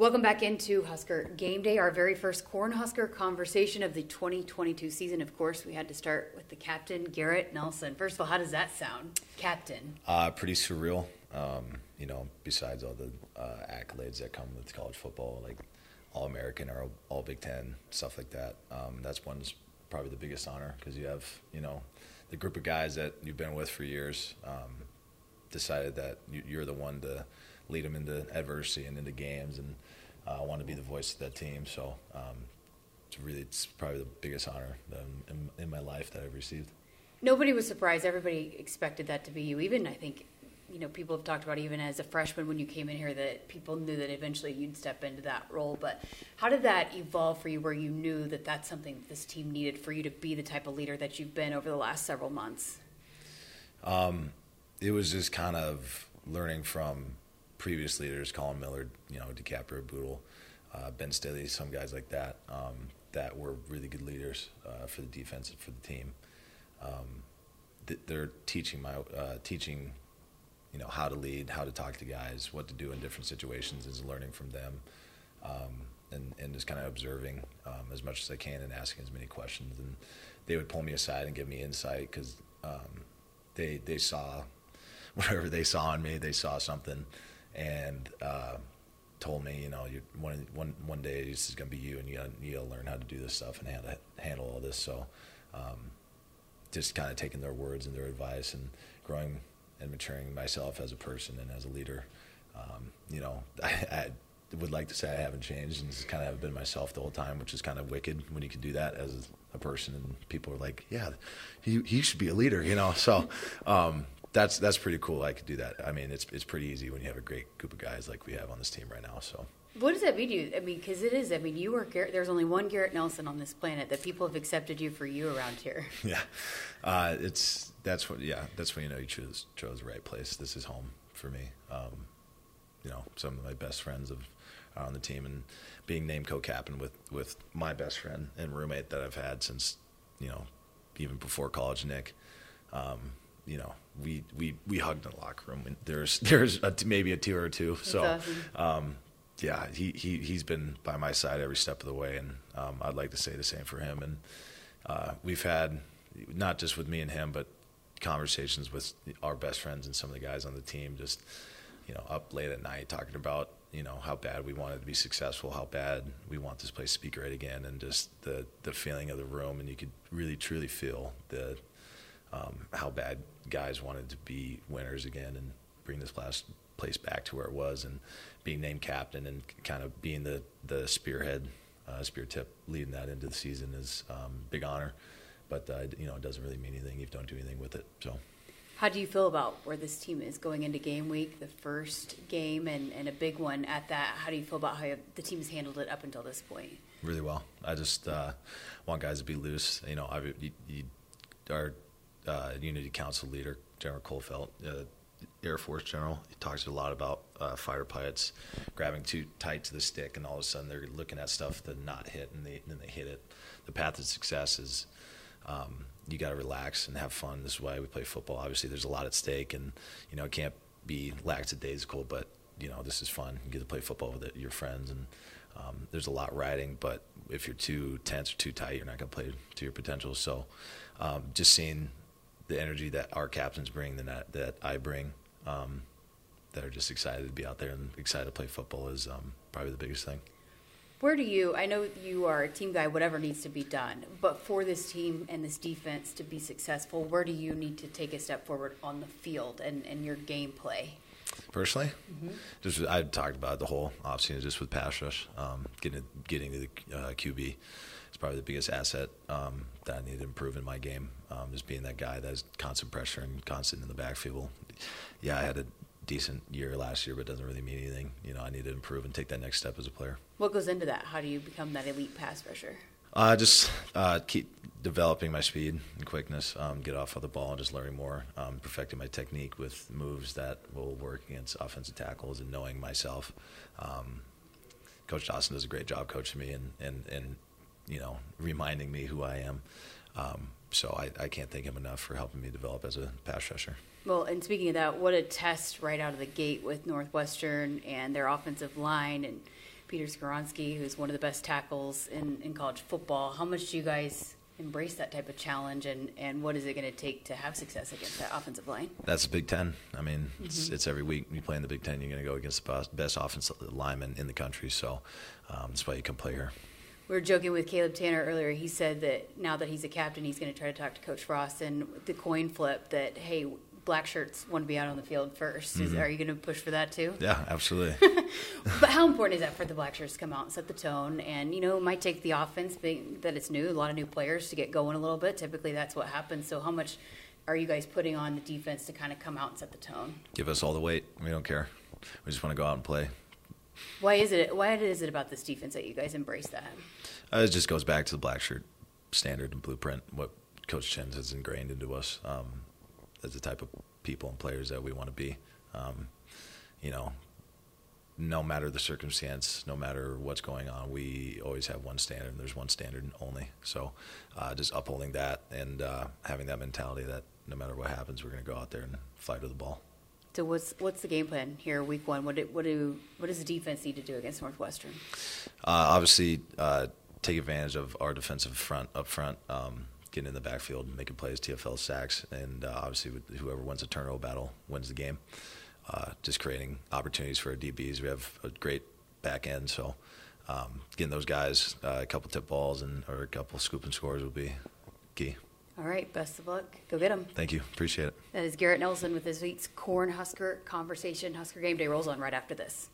Welcome back into Husker Game Day, our very first Cornhusker conversation of the 2022 season. Of course, we had to start with the captain, Garrett Nelson. First of all, how does that sound, captain? Uh, pretty surreal. Um, you know, besides all the uh, accolades that come with college football, like All American or All Big Ten, stuff like that. Um, that's one's probably the biggest honor because you have, you know, the group of guys that you've been with for years um, decided that you're the one to lead them into adversity and into games, and uh, want to be the voice of that team. So um, it's really, it's probably the biggest honor in, in, my life that I've received. Nobody was surprised. Everybody expected that to be you. Even I think, you know, people have talked about even as a freshman when you came in here that people knew that eventually you'd step into that role. But how did that evolve for you, where you knew that that's something this team needed for you to be the type of leader that you've been over the last several months? Um, it was just kind of learning from previous leaders, Collin Miller, you know, DiCaprio, Boodle, uh, Ben Stille, some guys like that, um, that were really good leaders uh, for the defense and for the team. Um, th- they're teaching my uh, teaching, you know, how to lead, how to talk to guys, what to do in different situations, is learning from them, um, and and just kind of observing um, as much as I can and asking as many questions. And they would pull me aside and give me insight because um, they they saw whatever they saw in me, they saw something and uh, told me, you know, you, one one one day this is gonna be you, and you you gotta learn how to do this stuff and how to handle all this. So, um, just kind of taking their words and their advice and growing and maturing myself as a person and as a leader. Um, you know, I, I, would like to say I haven't changed and just kind of have been myself the whole time, which is kind of wicked when you can do that as a person and people are like, yeah, he he should be a leader, you know. So, um, that's that's pretty cool. I could do that. I mean, it's it's pretty easy when you have a great group of guys like we have on this team right now. So. What does that mean to you? I mean, because it is. I mean, you are Garrett. There's only one Garrett Nelson on this planet that people have accepted you for you around here. Yeah, uh, it's that's what. Yeah, that's when you know you chose chose the right place. This is home for me. Um, you know, some of my best friends have are on the team, and being named co-captain with with my best friend and roommate that I've had since you know even before college, Nick. Um, you know, we we we hugged in the locker room. And there's there's a, maybe a tear or two. That's so, awesome. um, yeah, he he he's been by my side every step of the way, and um, I'd like to say the same for him. And uh, we've had not just with me and him, but conversations with our best friends and some of the guys on the team. Just you know, up late at night talking about you know how bad we wanted to be successful, how bad we want this place to be great again, and just the the feeling of the room, and you could really truly feel the um, how bad guys wanted to be winners again and bring this last place back to where it was, and being named captain and kind of being the the spearhead, uh, spear tip, leading that into the season is um, big honor. But uh, you know, it doesn't really mean anything if you don't do anything with it. So. How do you feel about where this team is going into game week, the first game and, and a big one at that? How do you feel about how the team's handled it up until this point? Really well. I just uh, want guys to be loose. You know, I, you, you are uh, Unity Council leader, General Colfelt, uh, Air Force General. He talks a lot about uh, fighter pilots grabbing too tight to the stick, and all of a sudden they're looking at stuff to not hit, and they then they hit it. The path to success is um, you got to relax and have fun. This is why we play football. Obviously, there's a lot at stake, and you know it can't be lackadaisical, but you know this is fun. You get to play football with it, your friends, and um, there's a lot riding. But if you're too tense or too tight, you're not going to play to your potential. So, um, just seeing the energy that our captains bring, than that that I bring, um, that are just excited to be out there and excited to play football is um, probably the biggest thing. Where do you? I know you are a team guy. Whatever needs to be done, but for this team and this defense to be successful, where do you need to take a step forward on the field and, and your gameplay? Personally, mm-hmm. just I talked about the whole offseason just with pass rush, um, getting getting to the uh, QB is probably the biggest asset um, that I need to improve in my game. Um, just being that guy that has constant pressure and constant in the backfield. Yeah, I had a decent year last year, but it doesn't really mean anything. You know, I need to improve and take that next step as a player. What goes into that? How do you become that elite pass rusher? Uh, just uh, keep developing my speed and quickness, um, get off of the ball and just learning more, um, perfecting my technique with moves that will work against offensive tackles and knowing myself. Um, Coach Dawson does a great job coaching me and, and, and you know, reminding me who I am. Um, so I, I can't thank him enough for helping me develop as a pass rusher. Well, and speaking of that, what a test right out of the gate with Northwestern and their offensive line and Peter Skoronski, who's one of the best tackles in, in college football. How much do you guys embrace that type of challenge, and, and what is it going to take to have success against that offensive line? That's the Big Ten. I mean, it's, it's every week you play in the Big Ten, you're going to go against the best, best offensive lineman in the country. So um, that's why you come play here. We were joking with Caleb Tannor earlier. He said that now that he's a captain, he's going to try to talk to Coach Frost and the coin flip that, hey, black shirts want to be out on the field 1st Is, mm-hmm. are you going to push for that too? Yeah, absolutely. But how important is that for the black shirts to come out and set the tone? And, you know, it might take the offense, being that it's new, a lot of new players to get going a little bit. Typically, that's what happens. So, how much are you guys putting on the defense to kind of come out and set the tone? Give us all the weight. We don't care. We just want to go out and play. Why is it? Why is it about this defense that you guys embrace that? Uh, it just goes back to the black shirt standard and blueprint, what Coach Chen has ingrained into us um, as the type of people and players that we want to be. Um, you know, no matter the circumstance, no matter what's going on, we always have one standard, and there's one standard only. So, uh, just upholding that and uh, having that mentality that no matter what happens, we're going to go out there and fight to the ball. So what's what's the game plan here, week one? What do, what do what does the defense need to do against Northwestern? Uh, obviously, uh, take advantage of our defensive front up front, um, getting in the backfield, making plays, TFL sacks, and uh, obviously whoever wins the turnover battle wins the game. Uh, just creating opportunities for our DBs. We have a great back end, so um, getting those guys uh, a couple tip balls and or a couple scoop and scores will be key. All right, best of luck. Go get them. Thank you. Appreciate it. That is Garrett Nelson with this week's Corn Husker conversation. Husker game day rolls on right after this.